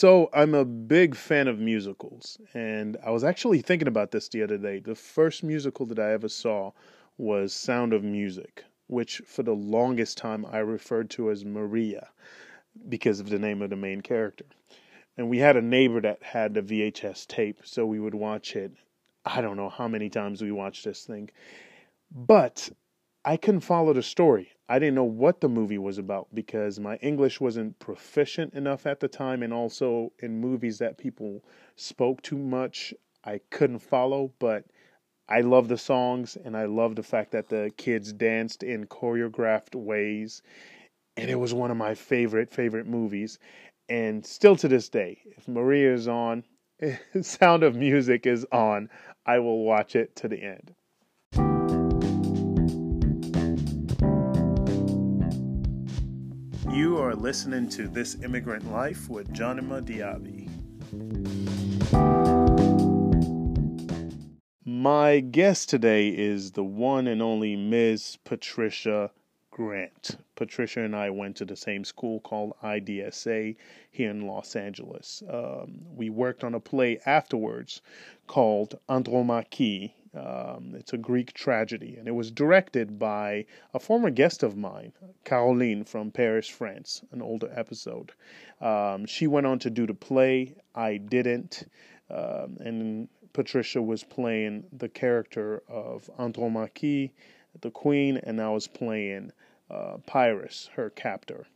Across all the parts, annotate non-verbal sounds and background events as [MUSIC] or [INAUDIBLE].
So I'm a big fan of musicals, and I was actually thinking about this the other day. The first musical that I ever saw was Sound of Music, which for the longest time I referred to as Maria because of the name of the main character. And we had a neighbor that had the VHS tape, so we would watch it. I don't know how many times we watched this thing. But I couldn't follow the story. I didn't know what the movie was about because my English wasn't proficient enough at the time, and also in movies that people spoke too much, I couldn't follow. But I love the songs, and I love the fact that the kids danced in choreographed ways, and it was one of my favorite favorite movies. And still to this day, if Maria is on, [LAUGHS] Sound of Music is on, I will watch it to the end. You are listening to This Immigrant Life with Jonima Diaby. My guest today is the one and only Ms. Patricia Grant. Patricia and I went to the same school called IDSA here in Los Angeles. Um, we worked on a play afterwards called Andromache um, it's a Greek tragedy, and it was directed by a former guest of mine, Caroline from Paris, France, an older episode. Um, she went on to do the play. I didn't. Um, and Patricia was playing the character of Andromache, the queen, and I was playing uh, Pyrrhus, her captor.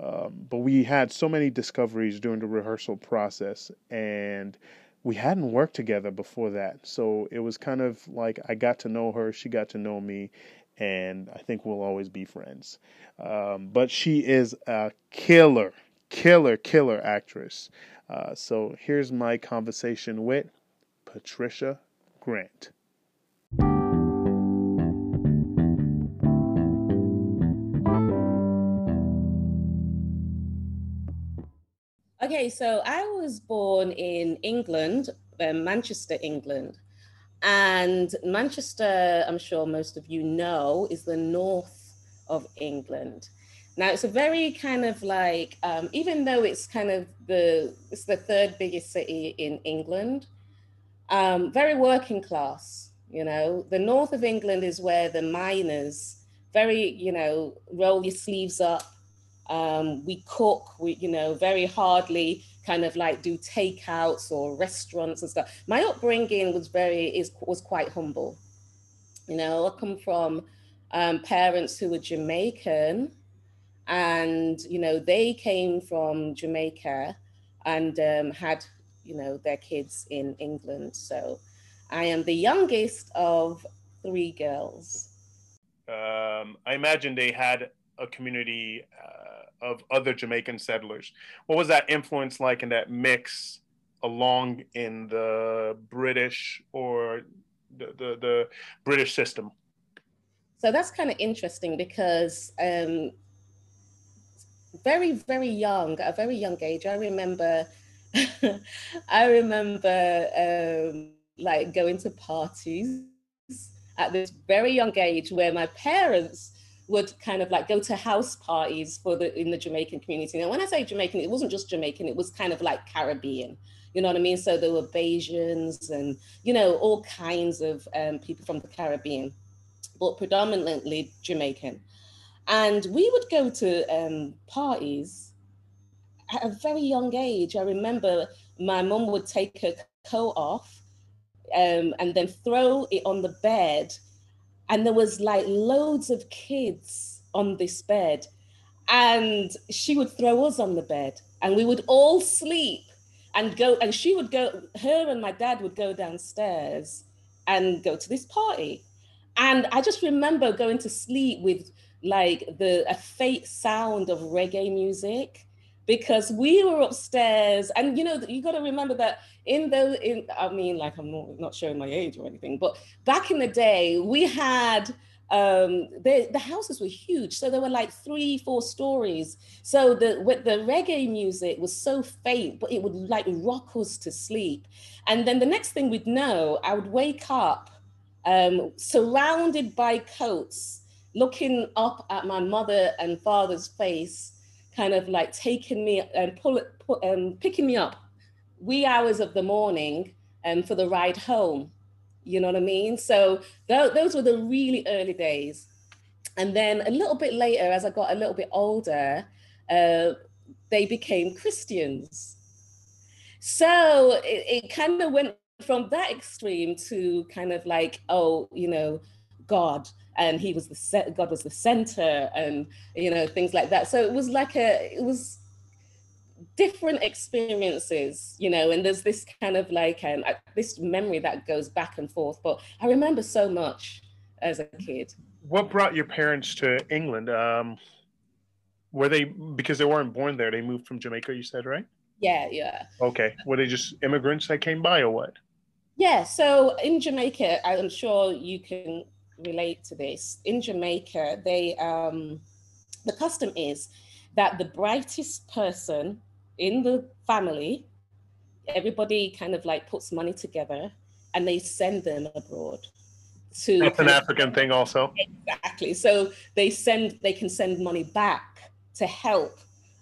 Um, but we had so many discoveries during the rehearsal process, and we hadn't worked together before that. So it was kind of like I got to know her, she got to know me, and I think we'll always be friends. Um, but she is a killer, killer, killer actress. Uh, so here's my conversation with Patricia Grant. Okay, so I was born in England, uh, Manchester, England. And Manchester, I'm sure most of you know, is the north of England. Now it's a very kind of like, um, even though it's kind of the it's the third biggest city in England, um, very working class. You know, the north of England is where the miners very, you know, roll your sleeves up, um, we cook, we, you know, very hardly kind of like do takeouts or restaurants and stuff. My upbringing was very, is, was quite humble. You know, I come from um, parents who were Jamaican and, you know, they came from Jamaica and um, had, you know, their kids in England. So I am the youngest of three girls. Um, I imagine they had a community uh, of other Jamaican settlers. What was that influence like in that mix along in the British or the, the, the British system? So that's kind of interesting because um, very, very young, at a very young age, I remember, [LAUGHS] I remember um, like going to parties at this very young age where my parents would kind of like go to house parties for the in the Jamaican community. And when I say Jamaican, it wasn't just Jamaican, it was kind of like Caribbean. You know what I mean? So there were Bajans and, you know, all kinds of um, people from the Caribbean, but predominantly Jamaican. And we would go to um, parties at a very young age. I remember my mum would take her coat off um, and then throw it on the bed and there was like loads of kids on this bed and she would throw us on the bed and we would all sleep and go and she would go her and my dad would go downstairs and go to this party. And i just remember going to sleep with like the a fake sound of reggae music because we were upstairs and you know you got to remember that in those in i mean like i'm not, not showing my age or anything but back in the day we had um the, the houses were huge so there were like three four stories. So the with the reggae music was so faint but it would like rock us to sleep. And then the next thing we'd know i would wake up um surrounded by coats looking up at my mother and father's face kind of like taking me and pull, pull um, picking me up wee hours of the morning um, for the ride home. You know what I mean? So th- those were the really early days. And then a little bit later, as I got a little bit older, uh, they became Christians. So it, it kind of went from that extreme to kind of like, oh, you know, God, and he was the God was the center, and you know things like that. So it was like a, it was different experiences, you know, and there's this kind of like um, this memory that goes back and forth. But I remember so much as a kid. What brought your parents to England? Um, were they because they weren't born there? They moved from Jamaica. You said right? Yeah, yeah. Okay. Were they just immigrants that came by, or what? Yeah. So in Jamaica, I'm sure you can relate to this. In Jamaica, they um, the custom is that the brightest person in the family, everybody kind of like puts money together and they send them abroad. To That's an African thing also. Exactly. So they send they can send money back to help.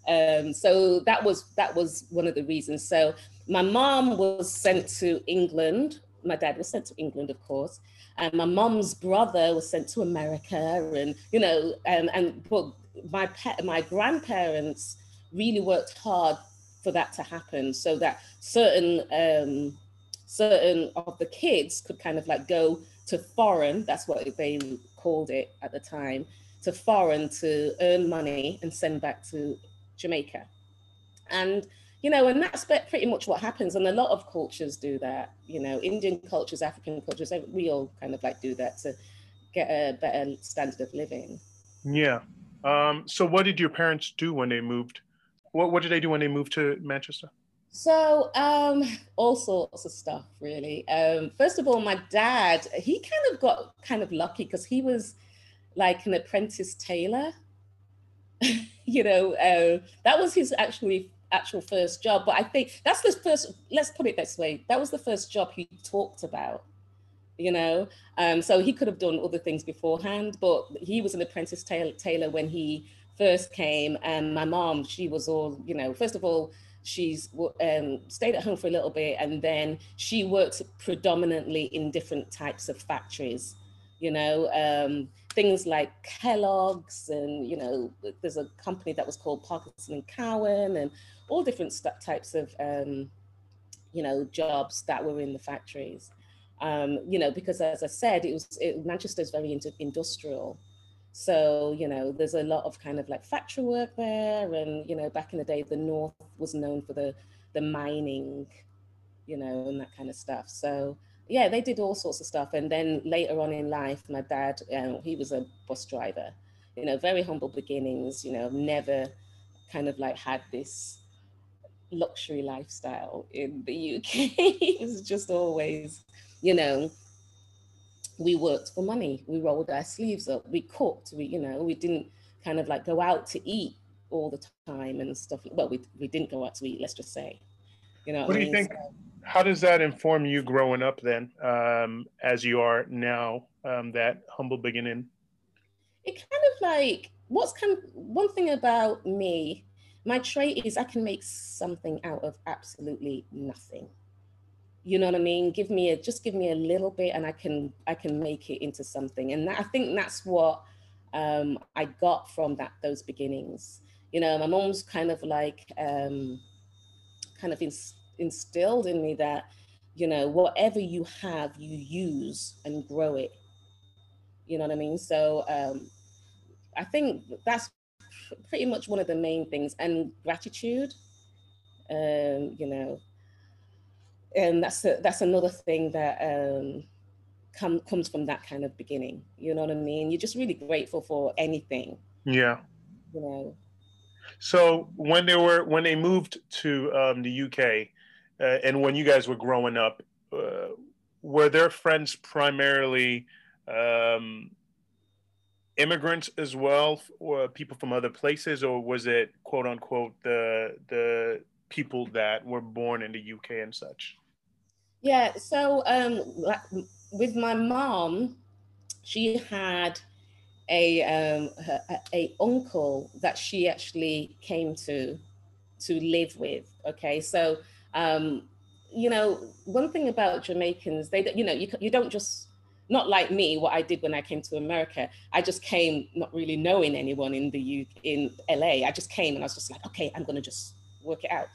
Um, so that was that was one of the reasons. So my mom was sent to England. My dad was sent to England, of course. And my mom's brother was sent to America, and you know, and and but my my grandparents really worked hard for that to happen so that certain um, certain of the kids could kind of like go to foreign that's what they called it at the time to foreign to earn money and send back to jamaica. And you know and that's pretty much what happens and a lot of cultures do that you know indian cultures african cultures we all kind of like do that to get a better standard of living yeah um, so what did your parents do when they moved what what did they do when they moved to Manchester? So um, all sorts of stuff, really. Um, first of all, my dad, he kind of got kind of lucky because he was like an apprentice tailor. [LAUGHS] you know, uh, that was his actually actual first job. But I think that's the first. Let's put it this way: that was the first job he talked about. You know, um, so he could have done other things beforehand, but he was an apprentice tailor, tailor when he first came, and my mom, she was all, you know, first of all, she's um, stayed at home for a little bit, and then she worked predominantly in different types of factories, you know, um, things like Kellogg's, and you know, there's a company that was called Parkinson and Cowan, and all different types of, um, you know, jobs that were in the factories. Um, you know, because as I said, it was it, Manchester is very industrial. So, you know, there's a lot of kind of like factory work there. And, you know, back in the day, the North was known for the, the mining, you know, and that kind of stuff. So, yeah, they did all sorts of stuff. And then later on in life, my dad, um, he was a bus driver, you know, very humble beginnings, you know, never kind of like had this luxury lifestyle in the UK. [LAUGHS] it was just always, you know, we worked for money. We rolled our sleeves up. We cooked. We, you know, we didn't kind of like go out to eat all the time and stuff. Well, we we didn't go out to eat. Let's just say, you know. What, what do you mean? think? So, how does that inform you growing up then, um, as you are now? Um, that humble beginning. It kind of like what's kind of one thing about me. My trait is I can make something out of absolutely nothing. You know what i mean? Give me a just give me a little bit and i can i can make it into something. And that, i think that's what um, i got from that those beginnings. You know my mom's kind of like um, kind of ins- instilled in me that you know whatever you have you use and grow it. You know what i mean? So um, i think that's pretty much one of the main things and gratitude um, you know and that's a, that's another thing that um, come, comes from that kind of beginning. You know what I mean? You're just really grateful for anything. Yeah. You know. So when they were when they moved to um, the UK, uh, and when you guys were growing up, uh, were their friends primarily um, immigrants as well, or people from other places, or was it quote unquote the the people that were born in the UK and such? Yeah, so um, with my mom, she had a, um, a, a uncle that she actually came to to live with. Okay, so um, you know, one thing about Jamaicans, they you know you you don't just not like me what I did when I came to America. I just came not really knowing anyone in the U in LA. I just came and I was just like, okay, I'm gonna just work it out.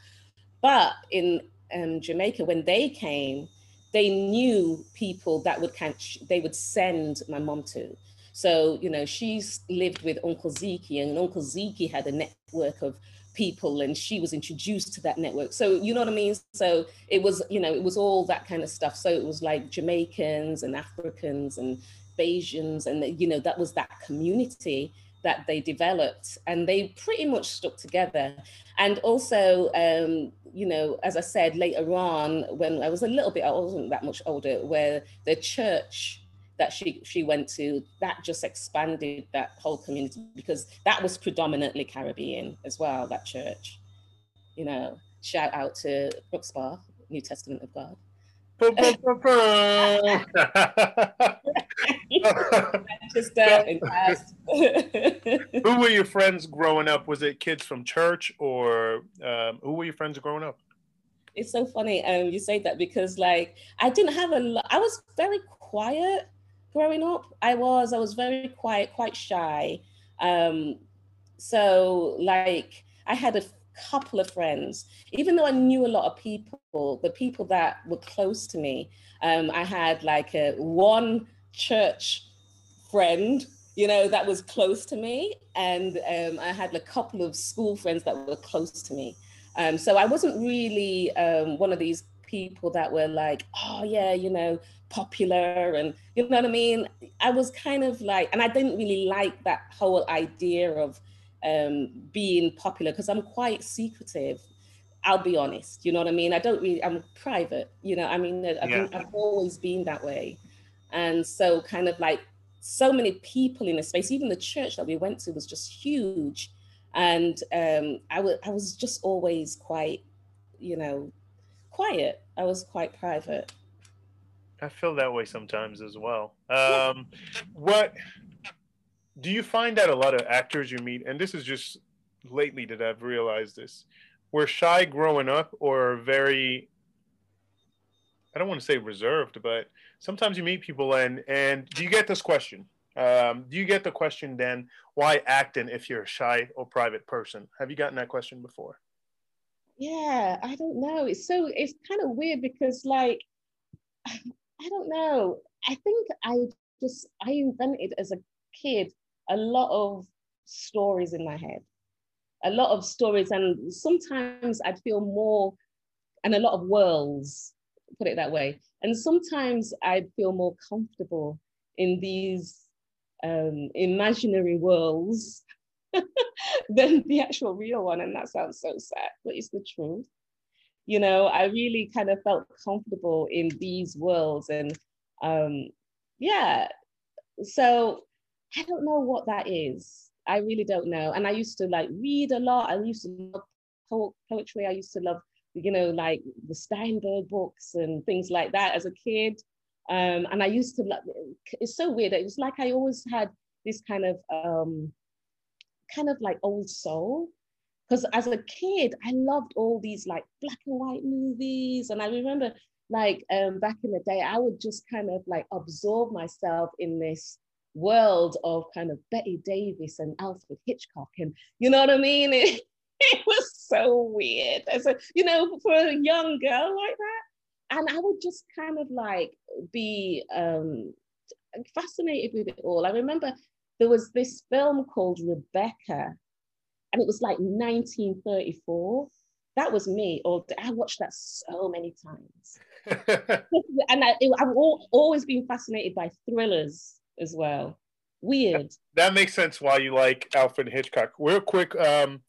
But in um, Jamaica, when they came, they knew people that would kind of, they would send my mom to. So, you know, she's lived with Uncle Zeke, and Uncle Zeke had a network of people and she was introduced to that network. So, you know what I mean? So it was, you know, it was all that kind of stuff. So it was like Jamaicans and Africans and Bajans, and, you know, that was that community that they developed and they pretty much stuck together. And also, um, you know, as I said later on, when I was a little bit, I wasn't that much older, where the church that she she went to that just expanded that whole community because that was predominantly Caribbean as well that church. You know shout out to Brooksbar New Testament of God. [LAUGHS] Uh, [LAUGHS] [LAUGHS] who were your friends growing up? Was it kids from church or um, who were your friends growing up? It's so funny um, you say that because like I didn't have a lot I was very quiet growing up. I was, I was very quiet, quite shy. Um, so like I had a couple of friends, even though I knew a lot of people, the people that were close to me, um, I had like a one church friend, you know, that was close to me. And um, I had a couple of school friends that were close to me. Um, so I wasn't really um, one of these people that were like, oh yeah, you know, popular and you know what I mean? I was kind of like, and I didn't really like that whole idea of um, being popular because I'm quite secretive. I'll be honest, you know what I mean? I don't really, I'm private, you know, I mean, I've, yeah. been, I've always been that way. And so, kind of like, so many people in a space, even the church that we went to was just huge. And um, I, w- I was just always quite, you know, quiet. I was quite private. I feel that way sometimes as well. Um, what do you find that a lot of actors you meet, and this is just lately that I've realized this, were shy growing up or very, I don't want to say reserved, but sometimes you meet people and and do you get this question? Um, do you get the question then why acting if you're a shy or private person? Have you gotten that question before? Yeah, I don't know. It's so it's kind of weird because like I don't know. I think I just I invented as a kid a lot of stories in my head, a lot of stories, and sometimes I'd feel more, and a lot of worlds, put it that way. And sometimes I'd feel more comfortable in these um, imaginary worlds [LAUGHS] than the actual real one. And that sounds so sad, but it's the truth you know, I really kind of felt comfortable in these worlds. And um, yeah, so I don't know what that is. I really don't know. And I used to like read a lot. I used to love poetry. I used to love, you know, like the Steinberg books and things like that as a kid. Um, and I used to it's so weird. It was like I always had this kind of, um, kind of like old soul because as a kid i loved all these like black and white movies and i remember like um, back in the day i would just kind of like absorb myself in this world of kind of bette davis and alfred hitchcock and you know what i mean? It, [LAUGHS] it was so weird. As a you know for a young girl like that. And i would just kind of like be um fascinated with it all. I remember there was this film called rebecca and it was like 1934. That was me. Or I watched that so many times. [LAUGHS] and I, I've always been fascinated by thrillers as well. Weird. That makes sense why you like Alfred Hitchcock. Real quick, um,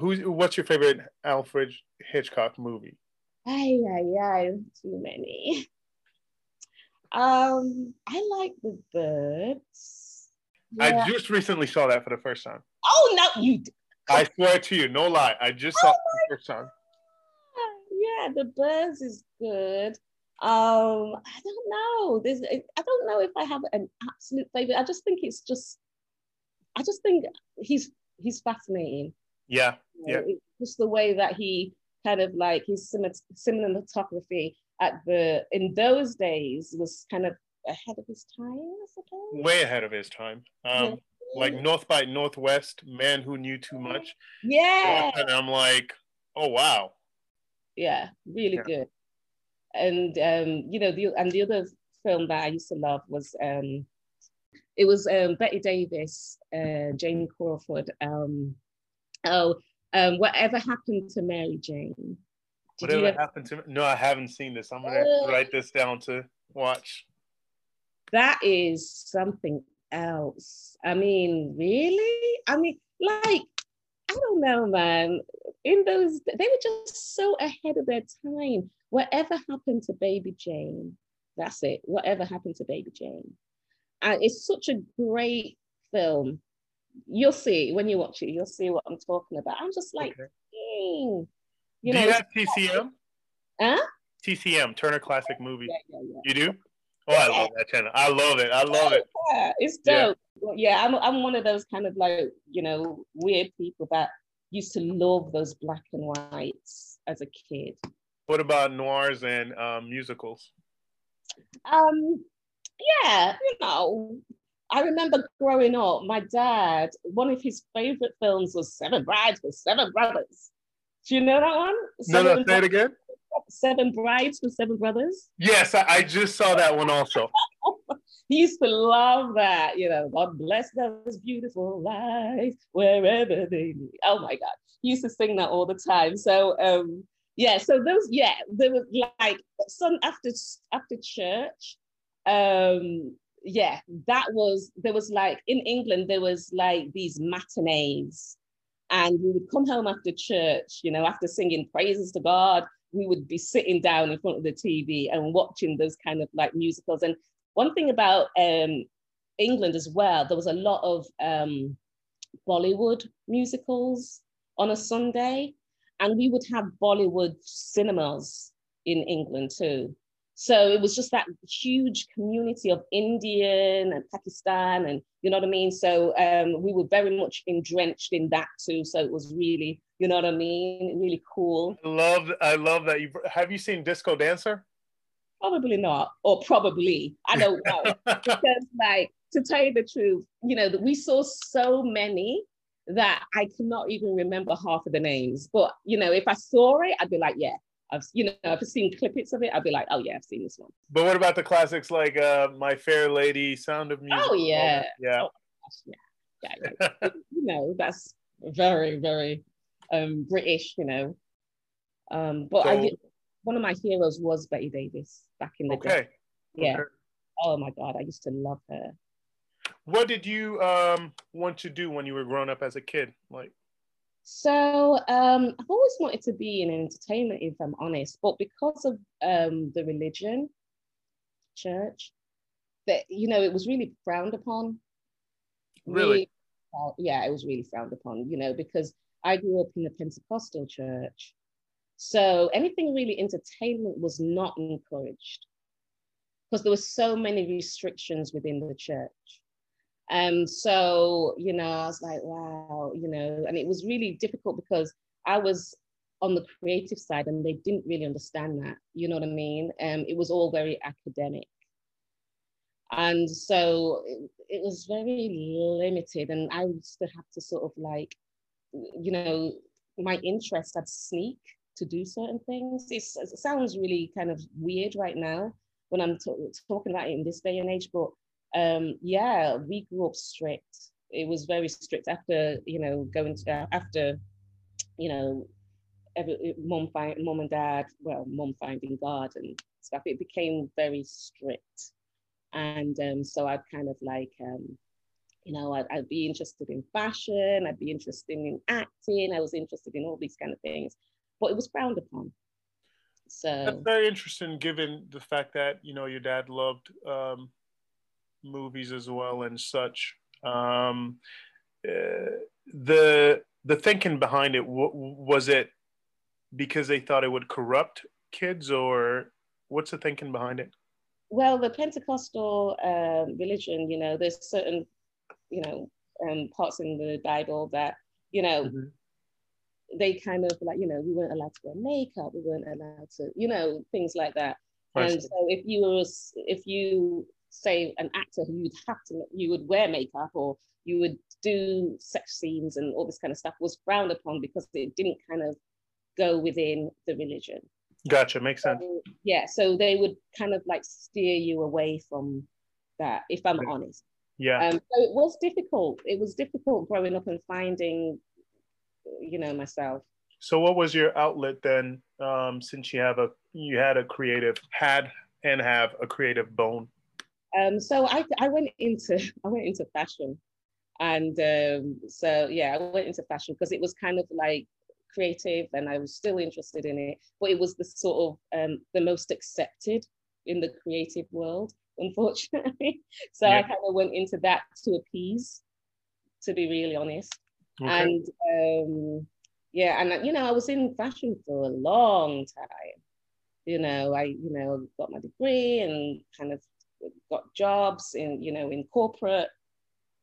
who's what's your favorite Alfred Hitchcock movie? Ay, ay, ay, too many. Um, I like the birds. Yeah. I just recently saw that for the first time. Oh no, you. I swear to you, no lie. I just saw oh the first time. Yeah, the buzz is good. Um, I don't know. There's, I don't know if I have an absolute favorite. I just think it's just I just think he's he's fascinating. Yeah, you know, yeah. Just the way that he kind of like his cinematography at the in those days was kind of ahead of his time, I suppose. Way ahead of his time. Um, yeah. Like North by Northwest, Man Who Knew Too Much. Yeah. And I'm like, oh wow. Yeah, really yeah. good. And um, you know, the and the other film that I used to love was um, it was um, Bette Davis, uh, Joan Crawford. Um, oh, um, whatever happened to Mary Jane? Did whatever ever... happened to? No, I haven't seen this. I'm gonna uh, write this down to watch. That is something else. I mean, really? I mean, like, I don't know, man. In those, they were just so ahead of their time. Whatever happened to Baby Jane? That's it. Whatever happened to Baby Jane? And it's such a great film. You'll see when you watch it, you'll see what I'm talking about. I'm just like, okay. You do know, you have TCM? Huh? TCM, Turner Classic Movie. Yeah, yeah, yeah. You do? Oh, I love that channel. I love it. I love it. Yeah, it's dope. Yeah. yeah, I'm, I'm one of those kind of like, you know, weird people that used to love those black and whites as a kid. What about noirs and um, musicals? Um, yeah, you know, I remember growing up, my dad, one of his favorite films was Seven Brides for Seven Brothers. Do you know that one? Seven no, no, say it again. Seven Brides for Seven Brothers. Yes, I, I just saw that one also. [LAUGHS] he used to love that, you know, God bless those beautiful lives wherever they be. Oh my God. He used to sing that all the time. So um yeah, so those, yeah, there was like some after after church, um yeah that was there was like in england there was like these matinees and we would come home after church you know after singing praises to god we would be sitting down in front of the tv and watching those kind of like musicals. And one thing about um england as well there was a lot of um bollywood musicals on a sunday. And we would have bollywood cinemas in england too so it was just that huge community of Indian and Pakistan, and you know what I mean. So um, we were very much drenched in that too. So it was really, you know what I mean, really cool. I love, I love that. You have you seen Disco Dancer? Probably not, or probably I don't know, [LAUGHS] because like to tell you the truth, you know, we saw so many that I cannot even remember half of the names. But you know, if I saw it, I'd be like, yeah, I've you know I've seen clippets of it. I'd be like, oh yeah, I've seen this one. But what about the classics like uh, My Fair Lady, Sound of Music? Oh yeah, yeah, oh, yeah, yeah. yeah. you know that's very very um, British, you know. Um, but so, I did, one of my heroes was Bette Davis back in the okay. day. Yeah. Okay. Oh my God, I used to love her. What did you um, want to do when you were growing up as a kid? Like so um, I've always wanted to be in entertainment, if I'm honest, but because of um, the religion, church, that you know, it was really frowned upon. Really? really uh, yeah, it was really frowned upon. You know, because I grew up in the Pentecostal church, so anything really entertainment was not encouraged because there were so many restrictions within the church. And so, you know, I was like, wow, you know, and it was really difficult because I was on the creative side and they didn't really understand that, you know what I mean? Um, it was all very academic. And so it, it was very limited, and I used to have to sort of like, you know, my interest I'd sneak to do certain things. It's, it sounds really kind of weird right now when I'm t- talking about it in this day and age, but um, yeah, we grew up strict. It was very strict after, you know, going to, uh, after, you know, every, mom, find, mom and dad, well, mom finding God and stuff, it became very strict. And um, so I'd kind of like, um, you know, I'd, I'd be interested in fashion, I'd be interested in acting, I was interested in all these kind of things, but it was frowned upon. So that's very interesting, given the fact that you know your dad loved um, movies as well and such. Um, uh, the the thinking behind it w- was it because they thought it would corrupt kids, or what's the thinking behind it? Well, the Pentecostal uh, religion, you know, there's certain, you know, um, parts in the Bible that you know mm-hmm. they kind of like you know we weren't allowed to wear makeup, we weren't allowed to you know things like that. And so if you was if you say an actor who you'd have to you would wear makeup or you would do sex scenes and all this kind of stuff was frowned upon because it didn't kind of go within the religion. Gotcha, makes sense. So, yeah, so they would kind of like steer you away from that, if I'm honest. Yeah. Um, so it was difficult. It was difficult growing up and finding, you know, myself. So what was your outlet then? Um, since you have a you had a creative had and have a creative bone. Um, so I I went into [LAUGHS] I went into fashion, and um, so yeah, I went into fashion because it was kind of like creative and I was still interested in it, but it was the sort of um, the most accepted in the creative world, [LAUGHS] unfortunately. so yeah. I kind of went into that to appease, to be really honest. Okay. And um, yeah, and you know, I was in fashion for a long time. You know, I you know got my degree and kind of got jobs in you know in corporate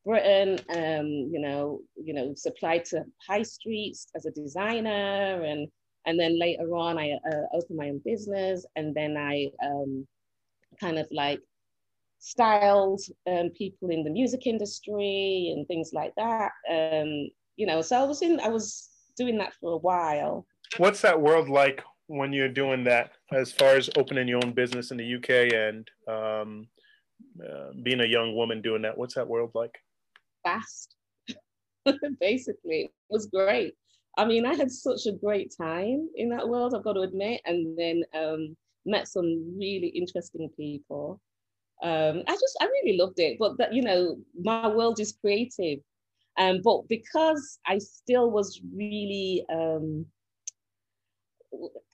Britain, um, you know, you know, supplied to high streets as a designer, and and then later on, I uh, opened my own business, and then I um, kind of like styled um, people in the music industry and things like that. Um, you know, so I was in, I was doing that for a while. What's that world like when you're doing that, as far as opening your own business in the UK and um, uh, being a young woman doing that? What's that world like? fast. [LAUGHS] Basically, it was great. I mean, I had such a great time in that world, I've got to admit, and then um, met some really interesting people. Um, I just, I really loved it. But that, you know, my world is creative. Um, but because I still was really, um,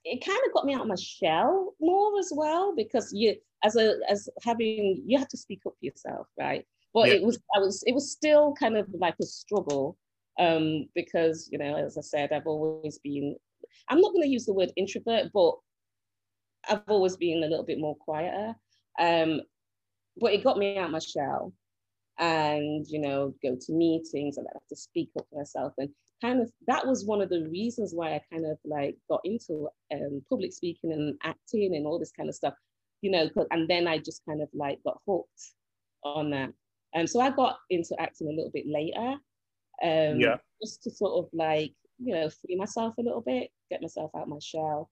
it kind of got me out of my shell more as well because you, as a, as having, you have to speak up for yourself, right? but yeah. it was I was it was still kind of like a struggle um, because you know as I said I've always been I'm not going to use the word introvert but I've always been a little bit more quieter um, but it got me out my shell and you know go to meetings and I have to speak up for myself and kind of that was one of the reasons why I kind of like got into um, public speaking and acting and all this kind of stuff you know and then I just kind of like got hooked on that um, so I got into acting a little bit later, um, yeah. just to sort of like, you know, free myself a little bit, get myself out my shell.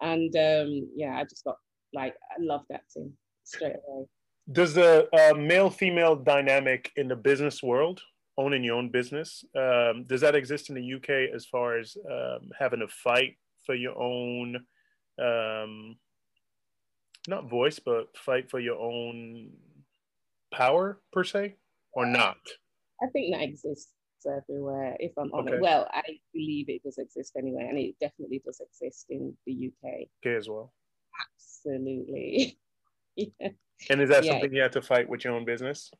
And um, yeah, I just got like, I loved acting straight away. Does the uh, male female dynamic in the business world, owning your own business, um, does that exist in the UK as far as um, having a fight for your own, um, not voice, but fight for your own power per se, or not? I think that exists everywhere. If I'm honest, okay. well, I believe it does exist anyway, and it definitely does exist in the UK. Okay, as well. Absolutely. yeah. [LAUGHS] And is that yeah. something you have to fight with your own business?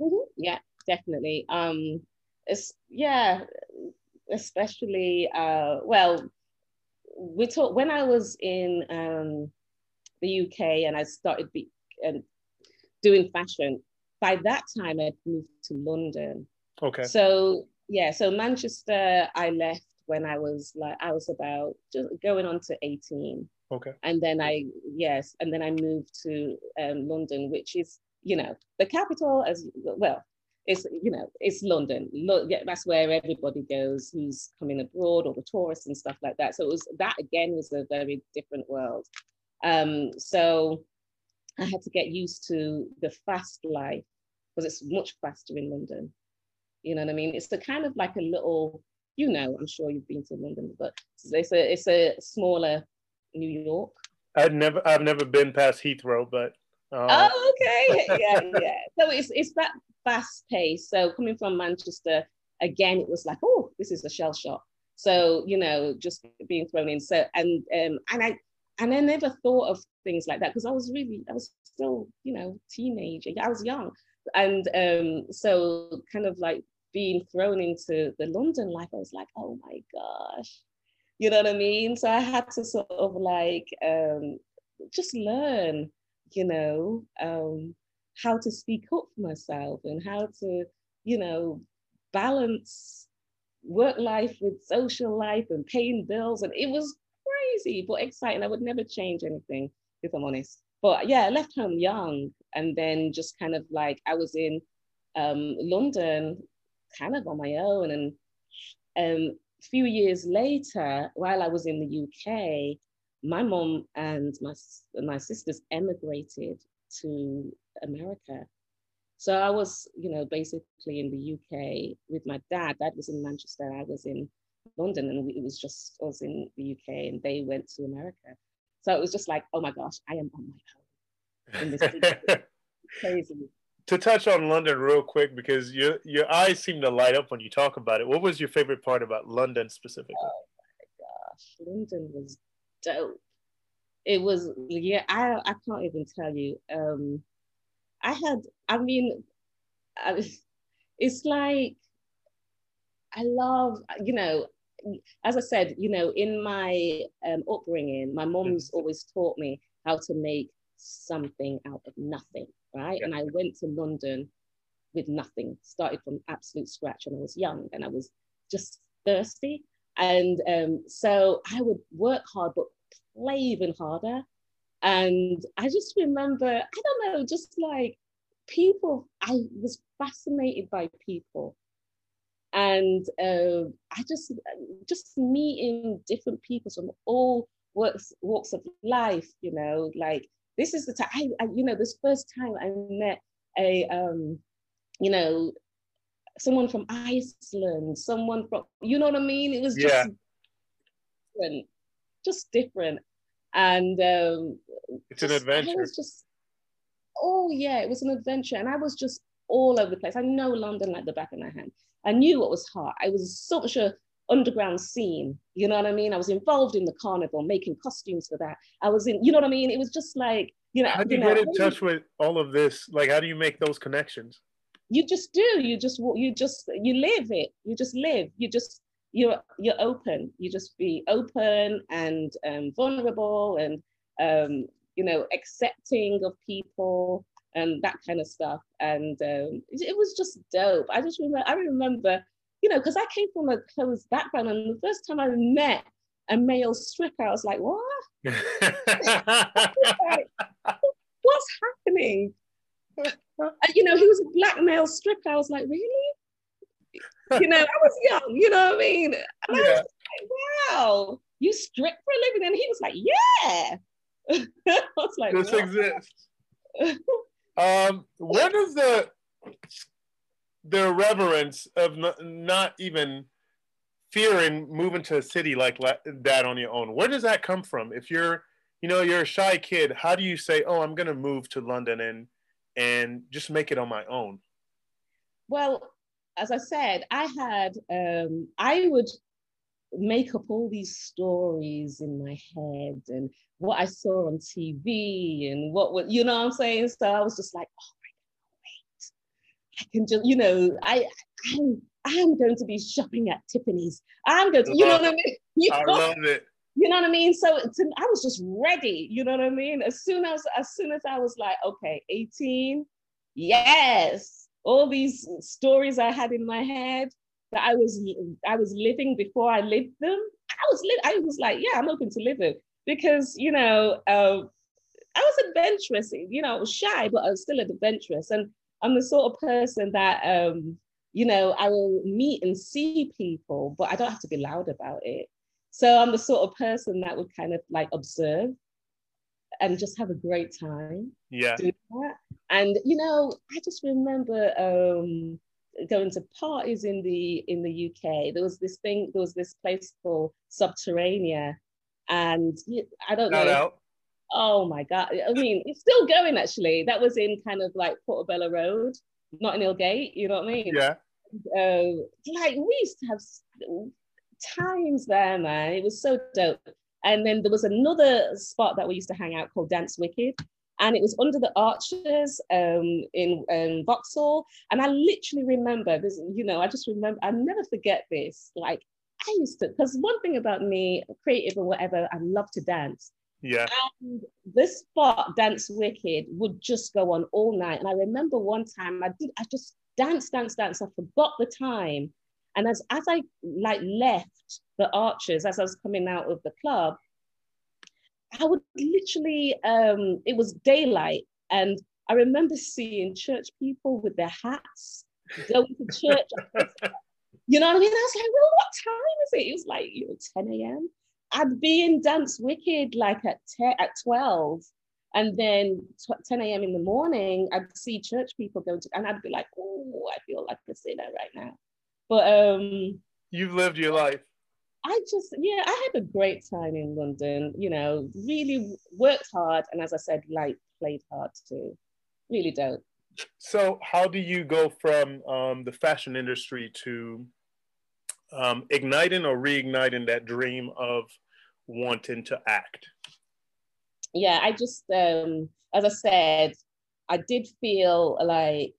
Mm-hmm. Yeah, definitely. Um, it's yeah, especially uh, well, we talk when I was in um the UK and I started be, um, doing fashion. By that time, I'd moved to London. Okay. So yeah, so Manchester, I left when I was like I was about just going on to 18. Okay. And then I yes, and then I moved to um, London, which is you know the capital as well. It's you know it's London. That's where everybody goes who's coming abroad or the tourists and stuff like that. So it was that again was a very different world. Um, so I had to get used to the fast life because it's much faster in London. You know what I mean? It's the kind of like a little, you know, I'm sure you've been to London, but it's a it's a smaller New York. I've never I've never been past Heathrow, but uh... oh okay, yeah, yeah. So it's it's that fast pace. So coming from Manchester, again, it was like, oh, this is a shell shock. So you know, just being thrown in. So and um and I and I never thought of things like that because I was really, I was still, you know, teenager. I was young, and um, so kind of like being thrown into the London life, I was like, oh my gosh, you know what I mean? So I had to sort of like um, just learn, you know, um, how to speak up for myself and how to you know, balance work life with social life and paying bills. And it was crazy, but exciting. I would never change anything, if I'm honest. But yeah, I left home young and then just kind of like I was in um, London kind of on my own. And um, a few years later, while I was in the UK, my mom and my, my sisters emigrated to America. So I was, you know, basically in the UK with my dad. Dad was in Manchester. I was in London, and it was just I was in the UK, and they went to America. So it was just like, oh my gosh, I am on my own in this [LAUGHS] crazy. To touch on London real quick, because your your eyes seem to light up when you talk about it. What was your favorite part about London specifically? Oh my gosh, London was dope. It was yeah, I I can't even tell you. Um, I had, I mean, I, it's like I love, you know, as I said, you know, in my um, upbringing, my mom's mm-hmm. always taught me how to make something out of nothing, right? Yeah. And I went to London with nothing, started from absolute scratch when I was young and I was just thirsty. And um, so I would work hard, but play even harder. And I just remember, I don't know, just like people, I was fascinated by people. And uh, I just, just meeting different people from all walks, walks of life, you know, like this is the time, I, I, you know, this first time I met a, um, you know, someone from Iceland, someone from, you know what I mean? It was just yeah. different, just different and um, it's just, an adventure. was just, oh yeah, it was an adventure, and I was just all over the place. I know London like the back of my hand. I knew what was hot. I was such a underground scene. You know what I mean? I was involved in the carnival, making costumes for that. I was in, you know what I mean? It was just like, you know. How do you, you get in touch with all of this? Like, how do you make those connections? You just do. You just, you just, you live it. You just live. You just you're you're open. You just be open and um, vulnerable and um, you know accepting of people and that kind of stuff. And um, it, it, was just dope. I just remember. I remember, you know, because I came from a closed background, and the first time I met a male stripper, I was like, what? [LAUGHS] [LAUGHS] like, What's happening? You know, he was a black male stripper. I was like, really? you know, I was young, you know what I mean? And yeah. I was like, wow, you strip for a living? And he was like, yeah. [LAUGHS] I was like, this exists. [LAUGHS] um, where does the the reverence of not, not even fearing moving to a city like that on your own, where does that come from? If you're, you know, you're a shy kid, how do you say, oh, I'm going to move to London and and just make it on my own? Well, as I said, I had, um, I would make up all these stories in my head and what I saw on TV and what would, you know what I'm saying? So I was just like, oh my God, wait, I can just, you know, I, I'm, I'm going to be shopping at Tiffany's. I'm going to, you know what I mean? [LAUGHS] You I love it. You know what I mean? So to, I was just ready. You know what I mean? As soon as, as soon as I was like, okay, 18, yes, all these stories I had in my head that I was I was living before I lived them. I was li- I was like, yeah, I'm open to live it because you know uh, I was adventurous. You know, I was shy, but I was still adventurous, and I'm the sort of person that um, you know I will meet and see people, but I don't have to be loud about it. So I'm the sort of person that would kind of like observe and just have a great time. Yeah. And you know, I just remember um, going to parties in the in the UK. There was this thing. There was this place called Subterranea, and I don't know. Out. Oh my god! I mean, it's still going actually. That was in kind of like Portobello Road, not in Gate. You know what I mean? Yeah. Uh, like we used to have times there, man. It was so dope. And then there was another spot that we used to hang out called Dance Wicked. And it was under the arches um, in um, Vauxhall. And I literally remember this, you know, I just remember, I never forget this. Like, I used to, because one thing about me, creative or whatever, I love to dance. Yeah. And this spot, Dance Wicked, would just go on all night. And I remember one time I did, I just dance, dance, dance. I forgot the time. And as, as I like left the archers, as I was coming out of the club, I would literally, um, it was daylight. And I remember seeing church people with their hats going to church. [LAUGHS] you know what I mean? I was like, well, what time is it? It was like, you know, 10 a.m. I'd be in Dance Wicked like at, 10, at 12. And then 10 a.m. in the morning, I'd see church people go to, and I'd be like, oh, I feel like a sinner right now. But um, you've lived your life. I just, yeah, I had a great time in London, you know, really worked hard. And as I said, like played hard too. Really dope. So, how do you go from um, the fashion industry to um, igniting or reigniting that dream of wanting to act? Yeah, I just, um, as I said, I did feel like,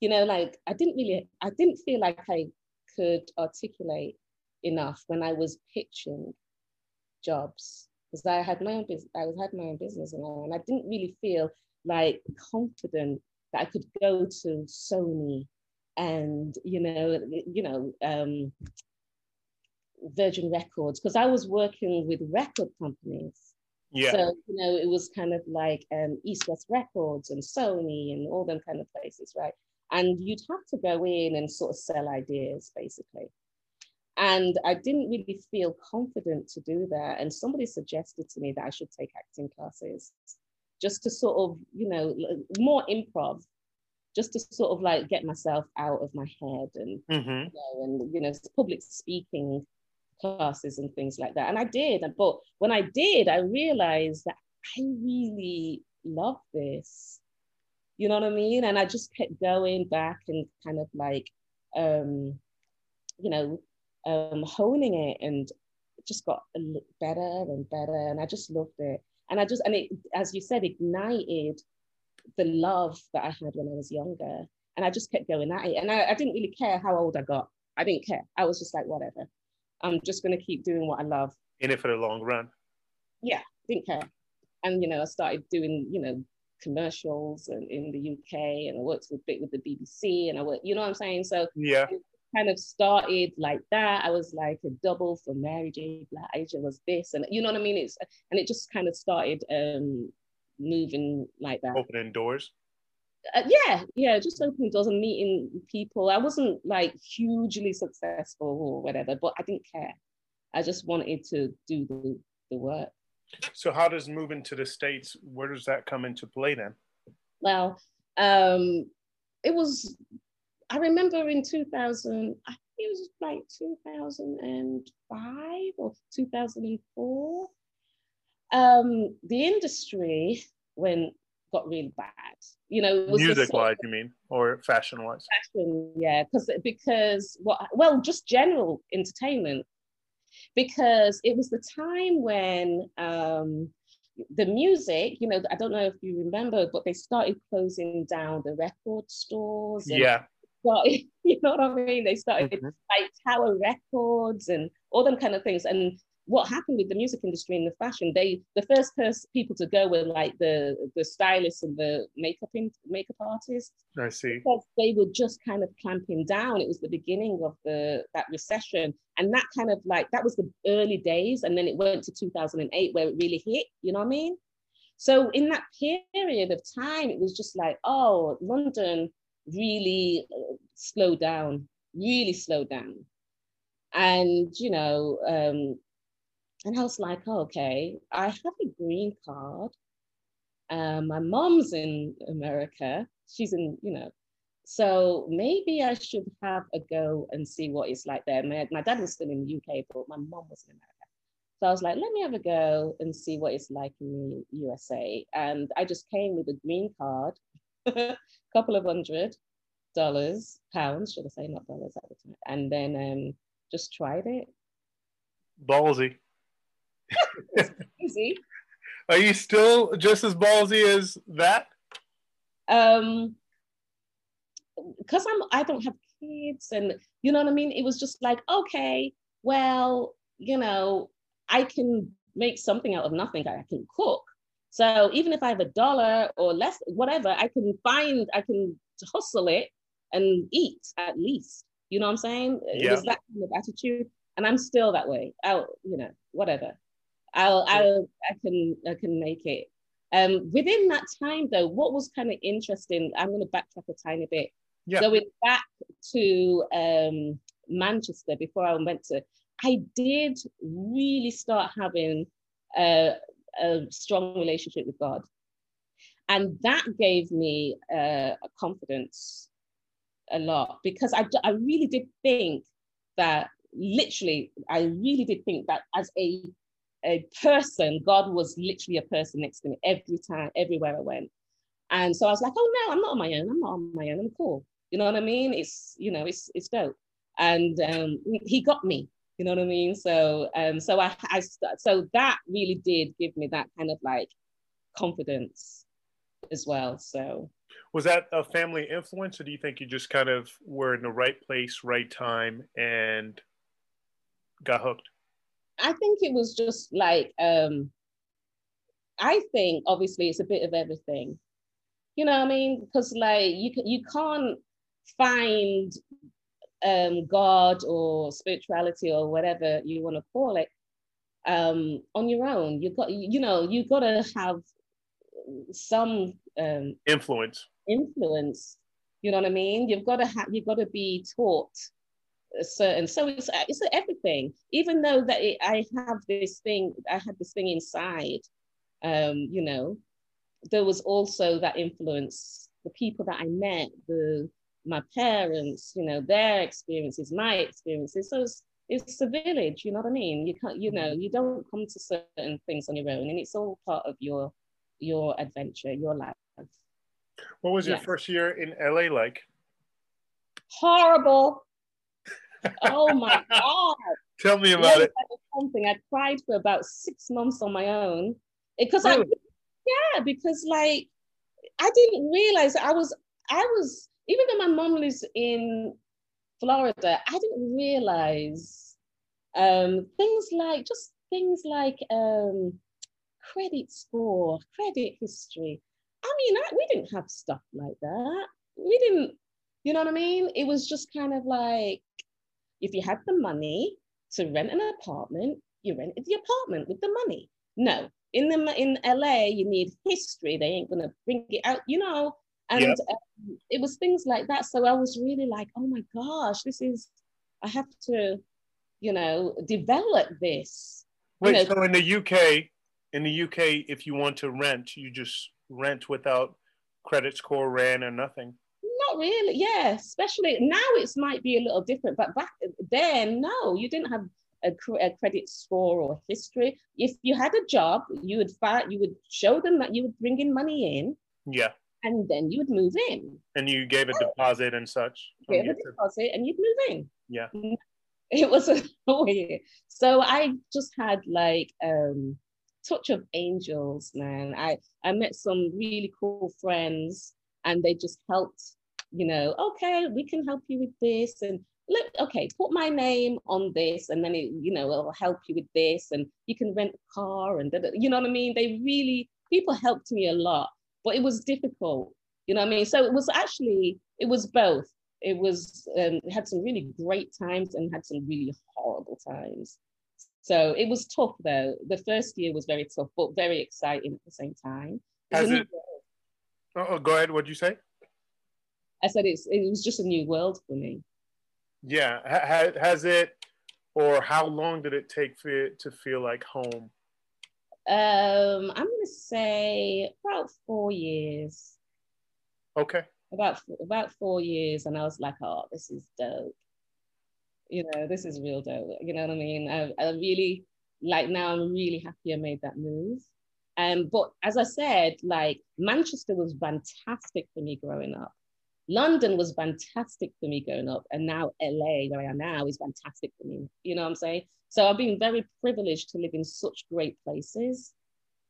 you know, like I didn't really, I didn't feel like I could articulate enough when I was pitching jobs because I had my own business, I was had my own business and all, and I didn't really feel like confident that I could go to Sony and you know, you know, um, Virgin Records because I was working with record companies. Yeah. So you know, it was kind of like um, East West Records and Sony and all them kind of places, right? And you'd have to go in and sort of sell ideas, basically. And I didn't really feel confident to do that. And somebody suggested to me that I should take acting classes just to sort of, you know, more improv, just to sort of like get myself out of my head and, mm-hmm. you know, and, you know, public speaking classes and things like that. And I did. But when I did, I realized that I really love this. You know what I mean? And I just kept going back and kind of like, um, you know, um, honing it and just got better and better. And I just loved it. And I just, and it, as you said, ignited the love that I had when I was younger. And I just kept going at it. And I, I didn't really care how old I got. I didn't care. I was just like, whatever. I'm just going to keep doing what I love. In it for the long run. Yeah, didn't care. And, you know, I started doing, you know, commercials and in the UK and I worked with bit with the BBC and I worked, you know what I'm saying? So yeah, kind of started like that. I was like a double for Mary J. Blige. It was this, and you know what I mean. It's and it just kind of started um, moving like that. Opening doors. Uh, yeah, yeah, just opening doors and meeting people. I wasn't like hugely successful or whatever, but I didn't care. I just wanted to do the, the work. So, how does moving to the states? Where does that come into play then? Well, um, it was I remember in 2000, I think it was like 2005 or 2004, um, the industry when got really bad. You know, music wise, you mean, or fashion wise? Fashion, yeah, because because what? Well, just general entertainment, because it was the time when um, the music, you know, I don't know if you remember, but they started closing down the record stores. yeah started, [LAUGHS] you know what I mean? They started mm-hmm. like Tower Records and all them kind of things. And what happened with the music industry and the fashion, they the first person people to go were like the the stylists and the makeup in, makeup artists. I see. Because they were just kind of clamping down. It was the beginning of the that recession, and that kind of like that was the early days, and then it went to 2008 where it really hit. You know what I mean? So in that period of time, it was just like, oh, London really uh, slowed down, really slowed down. And, you know, um, and I was like, oh, okay, I have a green card. Um, my mom's in America. She's in, you know, so maybe I should have a go and see what it's like there. My, my dad was still in the UK, but my mom was in America. So I was like, let me have a go and see what it's like in the USA. And I just came with a green card a [LAUGHS] couple of hundred dollars, pounds, should I say, not dollars at the time, and then um, just tried it. Ballsy. Easy. Are you still just as ballsy as that? Um, because I'm I don't have kids, and you know what I mean. It was just like, okay, well, you know, I can make something out of nothing. I can cook. So even if I have a dollar or less, whatever, I can find, I can hustle it and eat at least. You know what I'm saying? Yeah. It was that kind of attitude, and I'm still that way. I'll, you know, whatever. I'll, I'll, I can, I can make it. Um, within that time, though, what was kind of interesting, I'm going to backtrack a tiny bit. Yeah. Going back to um, Manchester before I went to, I did really start having a, a strong relationship with God. And that gave me uh, a confidence a lot because I, I really did think that literally, I really did think that as a, a person, God was literally a person next to me every time, everywhere I went. And so I was like, oh no, I'm not on my own. I'm not on my own. I'm cool. You know what I mean? It's, you know, it's, it's dope. And um, he got me, you know what I mean? So, um, so I, I, so that really did give me that kind of like confidence as well. So, was that a family influence, or do you think you just kind of were in the right place, right time, and got hooked? I think it was just like um, I think obviously it's a bit of everything. You know what I mean? Because like you can you can't find um, God or spirituality or whatever you want to call it um, on your own. You got you know you got to have some um, influence. Influence. You know what I mean? You've got to have you've got to be taught certain. So it's it's everything. Even though that it, I have this thing, I had this thing inside. Um, you know, there was also that influence. The people that I met, the my parents, you know, their experiences, my experiences. So it's, it's a village, you know what I mean? You can't, you know, you don't come to certain things on your own, and it's all part of your your adventure, your life. What was your first year in LA like? Horrible. Oh my god! Tell me about it. Something I cried for about six months on my own because really? I, yeah, because like I didn't realize I was I was even though my mom lives in Florida, I didn't realize um, things like just things like um, credit score, credit history. I mean, I, we didn't have stuff like that. We didn't, you know what I mean? It was just kind of like if you had the money to rent an apartment, you rented the apartment with the money. No, in the in LA, you need history. They ain't gonna bring it out, you know. And yep. um, it was things like that. So I was really like, oh my gosh, this is, I have to, you know, develop this. Wait, you know, so in the UK, in the UK, if you want to rent, you just rent without credit score, ran, or nothing. Not really, yeah. Especially now, it might be a little different, but back then, no, you didn't have a, a, credit score or history. If you had a job, you would find, you would show them that you would bring in money in. Yeah and then you would move in. And you gave a deposit and such. Gave a deposit and you'd move in. Yeah. [LAUGHS] It was. So I just had like um touch of angels, man. I I met some really cool friends and they just helped, you know, okay, we can help you with this and look, okay, put my name on this and then it, you know, it'll help you with this and you can rent a car and you know what I mean? They really people helped me a lot but it was difficult. You know what I mean? So it was actually, it was both. It was, um, had some really great times and had some really horrible times. So it was tough though. The first year was very tough, but very exciting at the same time. Has it, oh, go ahead. What'd you say? I said it's, it was just a new world for me. Yeah. Has, has it, or how long did it take for it to feel like home? Um, I'm gonna say about four years. Okay. About about four years, and I was like, oh, this is dope. You know, this is real dope. You know what I mean? I, I really like now. I'm really happy I made that move. Um, but as I said, like Manchester was fantastic for me growing up. London was fantastic for me growing up, and now LA, where I am now, is fantastic for me. You know what I'm saying? So I've been very privileged to live in such great places.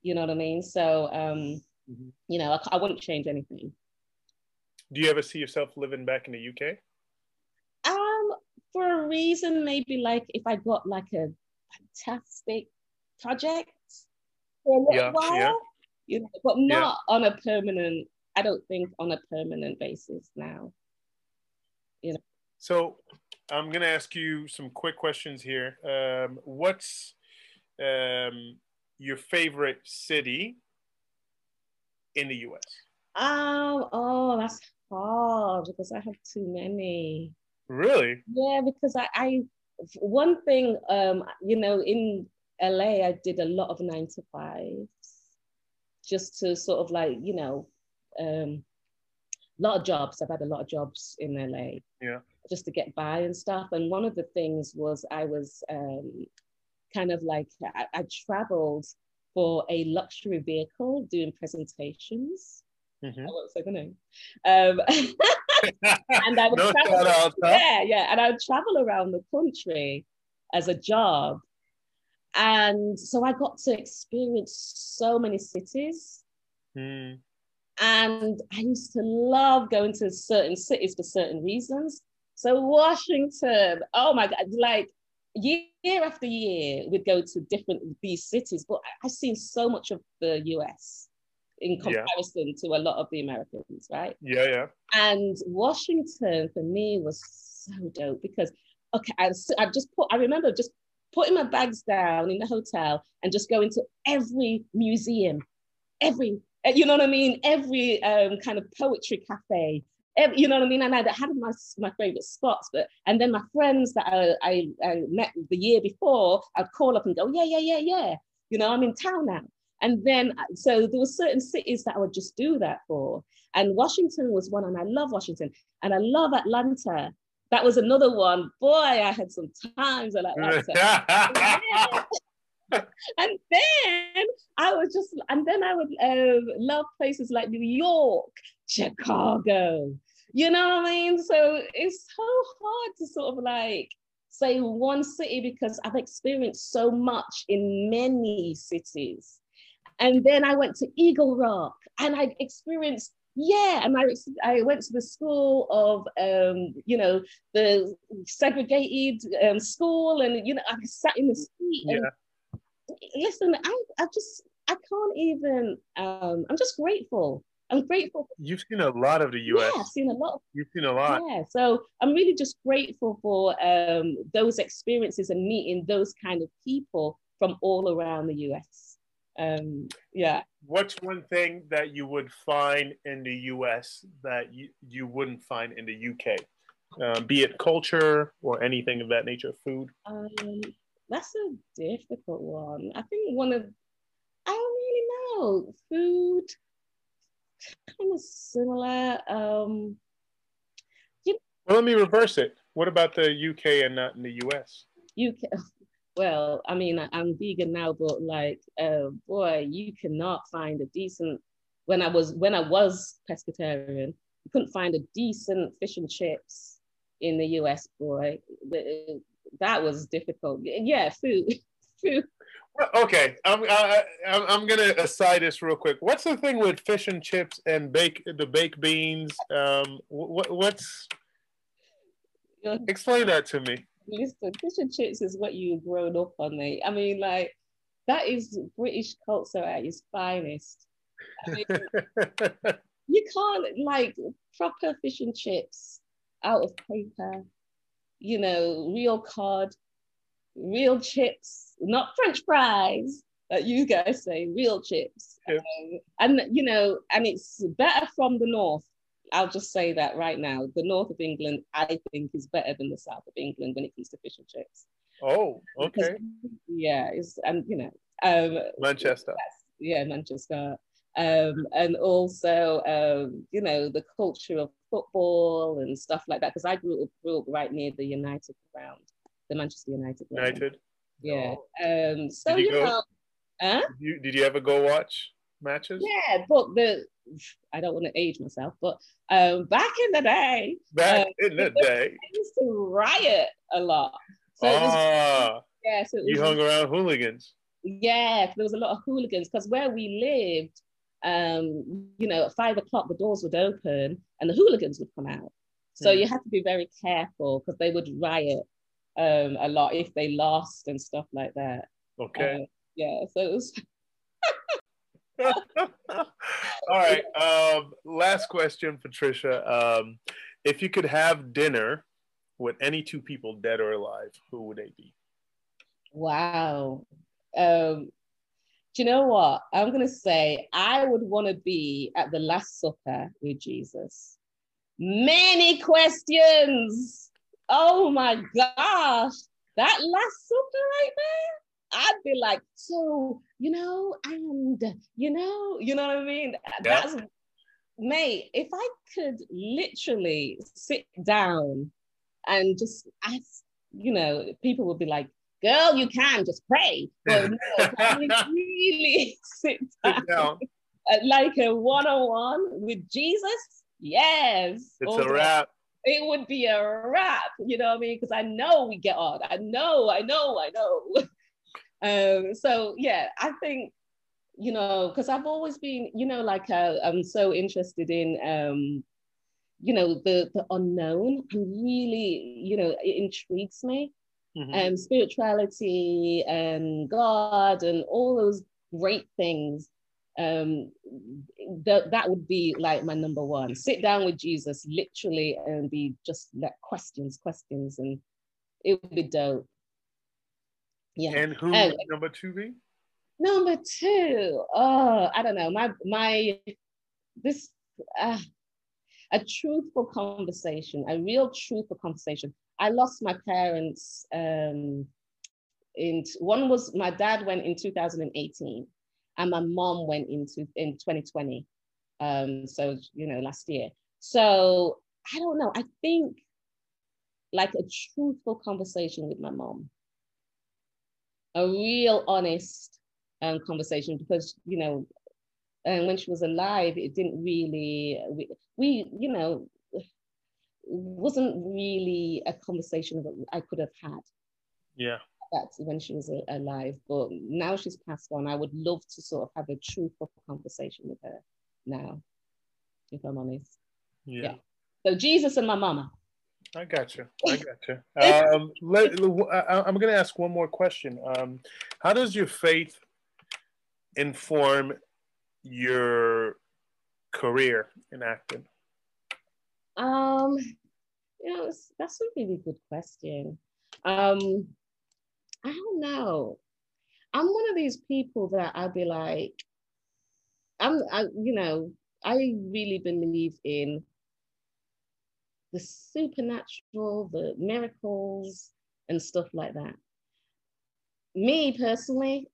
You know what I mean? So, um, mm-hmm. you know, I, I wouldn't change anything. Do you ever see yourself living back in the UK? Um, for a reason, maybe like if I got like a fantastic project for a little yeah, while, yeah. you know, but not yeah. on a permanent. I don't think on a permanent basis now. You know. So I'm gonna ask you some quick questions here. Um, what's um, your favorite city in the U.S.? Um, oh, that's hard because I have too many. Really? Yeah, because I, I one thing, um, you know, in LA, I did a lot of nine to fives just to sort of like, you know, um, a lot of jobs. I've had a lot of jobs in LA. Yeah. Just to get by and stuff. And one of the things was I was um, kind of like, I, I traveled for a luxury vehicle doing presentations. Mm-hmm. I won't say the name. Um, [LAUGHS] and I would [LAUGHS] no travel, out, huh? yeah, yeah, and I would travel around the country as a job, and so I got to experience so many cities. Mm. And I used to love going to certain cities for certain reasons. So Washington, oh my God, like year after year, we'd go to different these cities, but I've seen so much of the US in comparison yeah. to a lot of the Americans, right? Yeah, yeah. And Washington for me was so dope because okay, I, I just put I remember just putting my bags down in the hotel and just going to every museum, every you know what I mean, every um, kind of poetry cafe, every, you know what I mean? And I had my, my favorite spots, but and then my friends that I, I, I, met the year before, I'd call up and go, yeah, yeah, yeah, yeah. You know, I'm in town now. And then, so there were certain cities that I would just do that for. And Washington was one, and I love Washington. And I love Atlanta. That was another one. Boy, I had some times at Atlanta. [LAUGHS] [LAUGHS] and then I was just, and then I would uh, love places like New York, Chicago. You know what I mean? So it's so hard to sort of like say one city because I've experienced so much in many cities. And then I went to Eagle Rock and I experienced yeah, and I, I went to the school of, um, you know, the segregated um, school, and you know, I sat in the. And yeah. Listen, I, I just, I can't even. Um, I'm just grateful. I'm grateful. You've seen a lot of the U.S. Yeah, I've seen a lot. Of, You've seen a lot. Yeah, so I'm really just grateful for um, those experiences and meeting those kind of people from all around the U.S um, yeah. What's one thing that you would find in the US that you, you wouldn't find in the UK? Um, be it culture or anything of that nature, food? Um, that's a difficult one. I think one of, I don't really know, food, kind of similar. Um, you, well, let me reverse it. What about the UK and not in the US? UK, [LAUGHS] well, I mean, I, am vegan now, but like, uh, boy, you cannot find a decent. When I was when I was pescatarian, you couldn't find a decent fish and chips in the U.S. Boy, that was difficult. Yeah, food, [LAUGHS] food. Okay, I'm I, am i am gonna aside this real quick. What's the thing with fish and chips and bake the baked beans? Um, what what's explain that to me listen, fish and chips is what you've grown up on, mate. I mean, like that is British culture at its finest. I mean, [LAUGHS] you can't like proper fish and chips out of paper, you know, real cod, real chips, not French fries that you guys say, real chips. Yeah. Um, and you know, and it's better from the north I'll just say that right now. The north of England, I think, is better than the south of England when it comes to fish and chips. Oh, okay. Because, yeah, it's and you know, um, Manchester. Yeah, Manchester. Um, and also, um, you know, the culture of football and stuff like that. Because I grew up, grew up right near the United ground, the Manchester United. Ground. United. Yeah. Oh. Um, so did you, you know, huh? did you, did you ever go watch matches? Yeah, but the I don't want to age myself, but um, back in the day, back um, in the [LAUGHS] day, I used to riot a lot. So ah, was, yeah, so you hung around hooligans. Yeah, there was a lot of hooligans because where we lived, um, you know, at five o'clock the doors would open and the hooligans would come out. So hmm. you had to be very careful because they would riot um, a lot if they lost and stuff like that. Okay. Uh, yeah, so it was [LAUGHS] [LAUGHS] All right. Um, last question, Patricia. Um, if you could have dinner with any two people, dead or alive, who would they be? Wow. Um, do you know what? I'm going to say I would want to be at the Last Supper with Jesus. Many questions. Oh my gosh. That Last Supper right there. I'd be like, so, you know, and, you know, you know what I mean? Yeah. That's, mate, if I could literally sit down and just ask, you know, people would be like, girl, you can just pray. But [LAUGHS] no, really [LAUGHS] sit down, sit down. like a one-on-one with Jesus? Yes. It's a wrap. It would be a wrap, you know what I mean? Because I know we get on. I know, I know, I know. [LAUGHS] um, so yeah, I think, you know, because I've always been, you know, like uh, I'm so interested in um, you know, the the unknown really, you know, it intrigues me mm-hmm. um, spirituality and God and all those great things. Um, th- that would be like my number one. Sit down with Jesus, literally, and be just like questions, questions, and it would be dope. Yeah. And who um, number two be? Number two, oh, I don't know. My my this uh, a truthful conversation, a real truthful conversation. I lost my parents. Um, in one was my dad went in 2018, and my mom went into in 2020. Um, so you know, last year. So I don't know. I think like a truthful conversation with my mom, a real honest um, conversation because you know and when she was alive it didn't really we, we you know wasn't really a conversation that I could have had. Yeah. That's when she was alive. But now she's passed on, I would love to sort of have a truthful conversation with her now, if I'm honest. Yeah. yeah. So Jesus and my mama. I got you. I [LAUGHS] got you. Um, let, I, am going to ask one more question. Um, how does your faith inform your career in acting? Um, you know, that's a really good question. Um, I don't know. I'm one of these people that I'd be like, I'm, I, you know, I really believe in the supernatural, the miracles, and stuff like that. Me personally,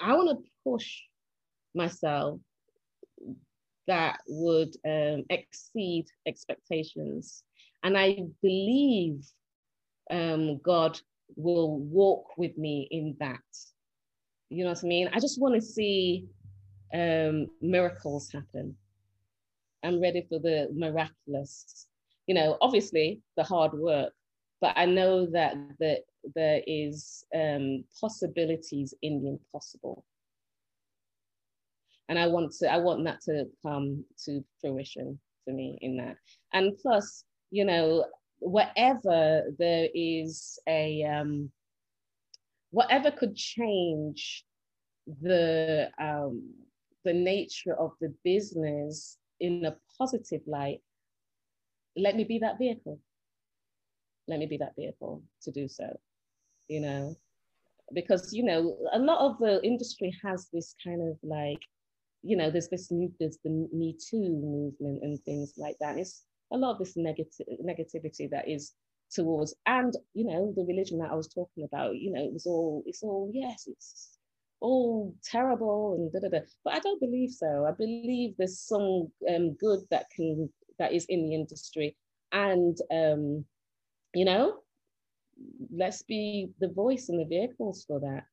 I want to push myself that would um, exceed expectations. And I believe um, God will walk with me in that. You know what I mean? I just want to see um, miracles happen. I'm ready for the miraculous. You know, obviously the hard work, but I know that the, there is um, possibilities in the impossible and I want to I want that to come to fruition for me in that. And plus, you know, whatever there is a um, whatever could change the um, the nature of the business in a positive light, let me be that vehicle. Let me be that vehicle to do so. You know, because you know a lot of the industry has this kind of like you know, there's this new, there's the Me Too movement and things like that. it's a lot of this negative negativity that is towards, and you know, the religion that I was talking about. You know, it was all, it's all yes, it's all terrible and da da da. But I don't believe so. I believe there's some um, good that can that is in the industry, and um, you know, let's be the voice and the vehicles for that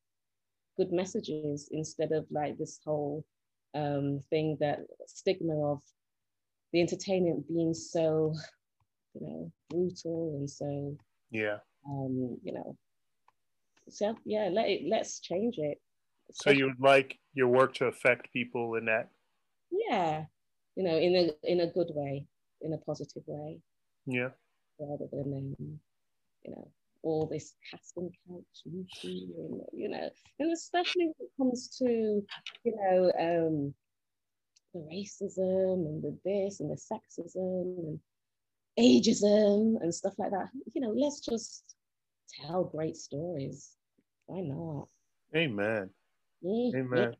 good messages instead of like this whole um, thing that stigma of the entertainment being so, you know, brutal and so, yeah, um, you know, so yeah, let it, let's change it. So you would like your work to affect people in that? Yeah, you know, in a in a good way, in a positive way. Yeah. Rather than um, you know, all this casting couch, and, you know, and especially when it comes to, you know, um, the racism and the this and the sexism and ageism and stuff like that. You know, let's just tell great stories. Why not? Amen. Amen.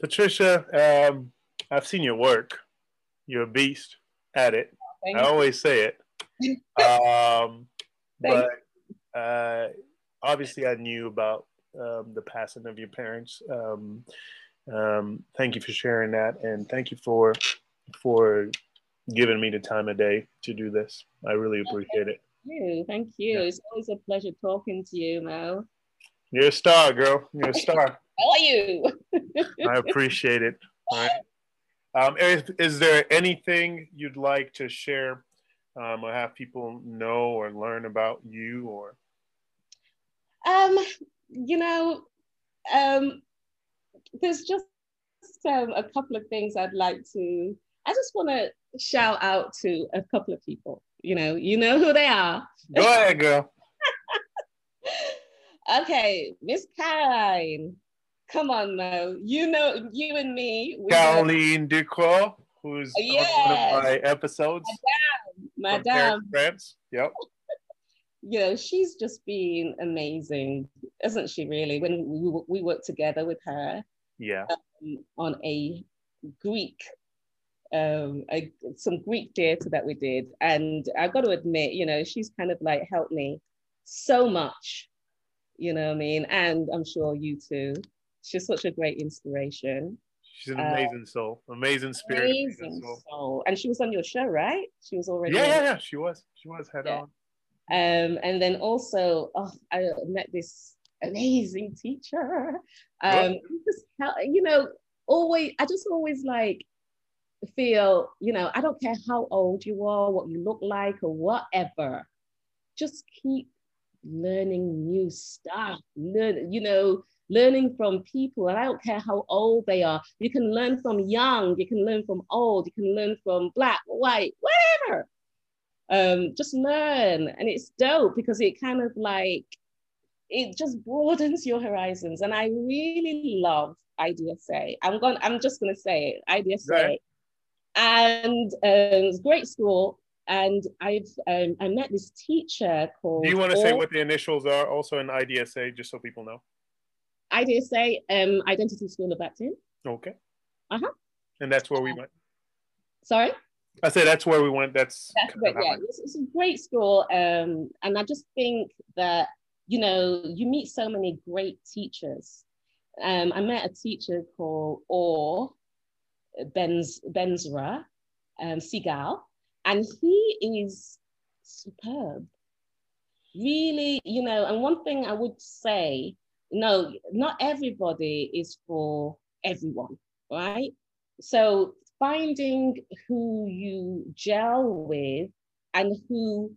Patricia, um, I've seen your work. You're a beast at it. Thank I always say it. [LAUGHS] um, but uh, obviously, I knew about um, the passing of your parents. Um, um, thank you for sharing that, and thank you for for giving me the time of day to do this. I really appreciate it. Thank you. Thank you. Yeah. It's always a pleasure talking to you, Mo. You're a star, girl. You're a star. How [LAUGHS] are you? [LAUGHS] I appreciate it. All right. Um, is, is, there anything you'd like to share um, or have people know or learn about you or? Um, you know, um, there's just um, a couple of things I'd like to. I just want to shout out to a couple of people. You know, you know who they are. Go ahead, girl. [LAUGHS] okay, Miss Caroline. Come on, Mo. You know, you and me. Caroline Ducroix, who's on one of my episodes. Madame. Madame. France. Yep. You know, she's just been amazing, isn't she? Really, when we, we worked together with her. Yeah. Um, on a Greek, um, a, some Greek theater that we did, and I've got to admit, you know, she's kind of like helped me so much. You know what I mean? And I'm sure you too she's such a great inspiration. She's an amazing um, soul, amazing spirit, amazing, amazing soul. soul. And she was on your show, right? She was already. Yeah, yeah, yeah. She was. She was head yeah. on. Um, and then also, oh, I met this amazing teacher. Um, just you know, always. I just always like feel, you know, I don't care how old you are, what you look like, or whatever. Just keep learning new stuff. Learn, you know, learning from people, and I don't care how old they are. You can learn from young, you can learn from old, you can learn from black, white, whatever. Um, just learn, and it's dope because it kind of like it just broadens your horizons. And I really love IDSA. I'm going. I'm just going to say it, IDSA, right. and um, it's great school. And I've um, I met this teacher called. Do you want to say what the initials are also in IDSA, just so people know? IDSA um, Identity School of Acting. Okay. Uh huh. And that's where we went. Sorry. I say that's where we went. That's, that's great. Yeah, it's, it's, a great school, um, and I just think that you know you meet so many great teachers. Um, I met a teacher called Or Benz Benzra um, Sigal, and he is superb. Really, you know, and one thing I would say no, not everybody is for everyone, right? So finding who you gel with and who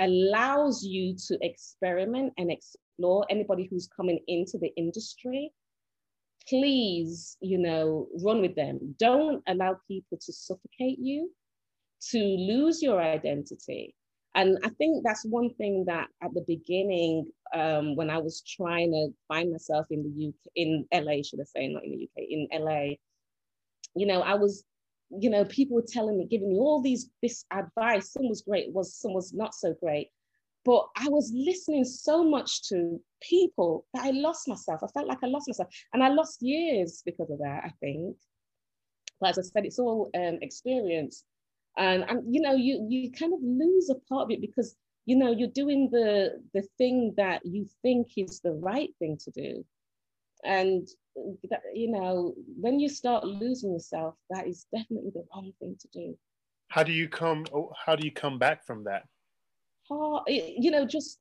allows you to experiment and explore anybody who's coming into the industry please you know run with them. Don't allow people to suffocate you to lose your identity. And I think that's one thing that at the beginning, um, when I was trying to find myself in the UK, in LA, should I say, not in the UK, in LA, you know, I was, you know, people were telling me, giving me all these this advice. Some was great, was some was not so great. But I was listening so much to people that I lost myself. I felt like I lost myself. And I lost years because of that, I think. But as I said, it's all um, experience and, and you know you you kind of lose a part of it because you know you're doing the the thing that you think is the right thing to do and that, you know when you start losing yourself that is definitely the wrong thing to do. How do you come oh, how do you come back from that? Oh, you know just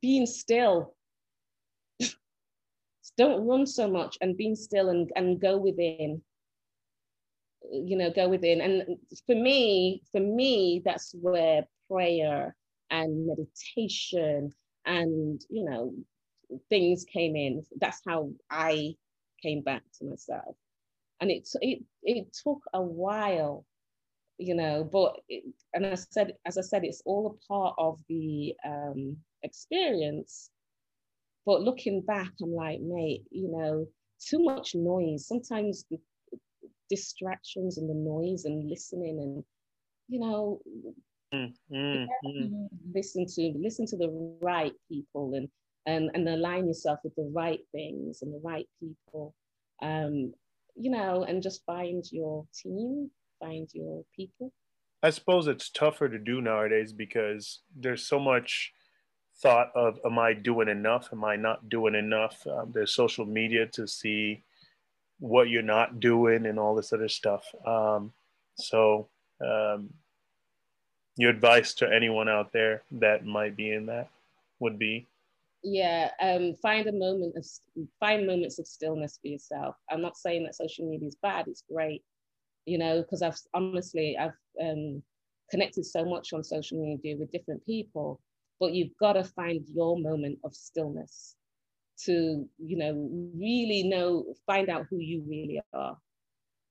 being still. [LAUGHS] Don't run so much and being still and, and go within. You know go within. And for me for me that's where prayer and meditation and you know things came in that's how i came back to myself. And it it, it took a while you know but it, and i said as i said it's all a part of the um experience. But looking back i'm like mate you know too much noise. Sometimes the distractions and the noise and listening and you know Mm, mm, mm. Listen to listen to the right people and and and align yourself with the right things and the right people. Um, you know, and just find your team, find your people. I suppose it's tougher to do nowadays because there's so much thought of am I doing enough? Am I not doing enough? Um, there's social media to see what you're not doing and all this other stuff. Um, so, um, your advice to anyone out there that might be in that would be? Yeah, um, find a moment of find moments of stillness for yourself. I'm not saying that social media is bad; it's great, you know, because I've honestly I've um, connected so much on social media with different people, but you've got to find your moment of stillness to, you know, really know, find out who you really are.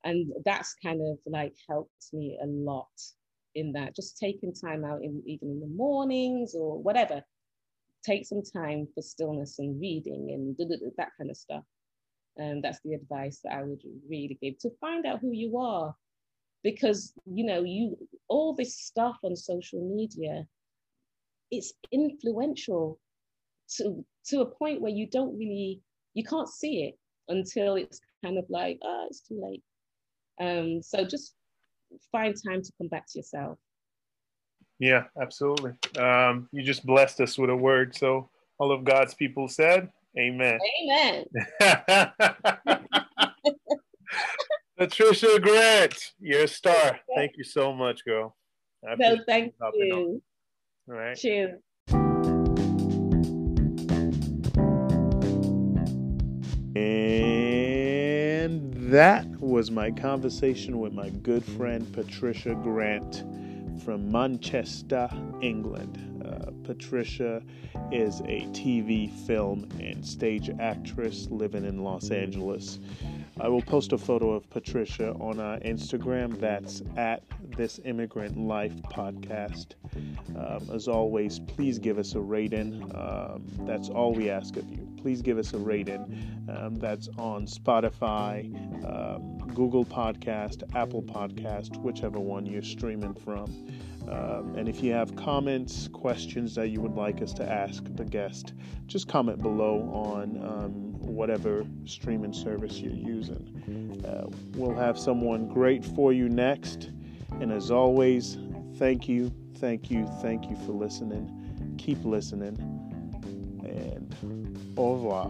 And that's kind of like helped me a lot in that, just taking time out in even in the mornings or whatever, take some time for stillness and reading and that kind of stuff. And that's the advice that I would really give to find out who you are. Because you know, you all this stuff on social media, it's influential to to a point where you don't really you can't see it until it's kind of like oh it's too late um so just find time to come back to yourself yeah absolutely. Um you just blessed us with a word. So all of god's people said amen. Amen. [LAUGHS] Patricia grant you're a star. Thank you. So much girl. No thank you all right. Cheers. And that was my conversation with my good friend Patricia Grant from Manchester, England. Uh, Patricia is a TV, film, and stage actress living in Los Angeles. I will post a photo of Patricia on our Instagram. That's at This Immigrant Life Podcast. Um, as always, please give us a rating. Um, that's all we ask of you please give us a rating. Um, that's on Spotify, um, Google Podcast, Apple Podcast, whichever one you're streaming from. Um, and if you have comments, questions that you would like us to ask the guest, just comment below on um, whatever streaming service you're using. Uh, we'll have someone great for you next. And as always, thank you, thank you, thank you for listening. Keep listening. And au revoir.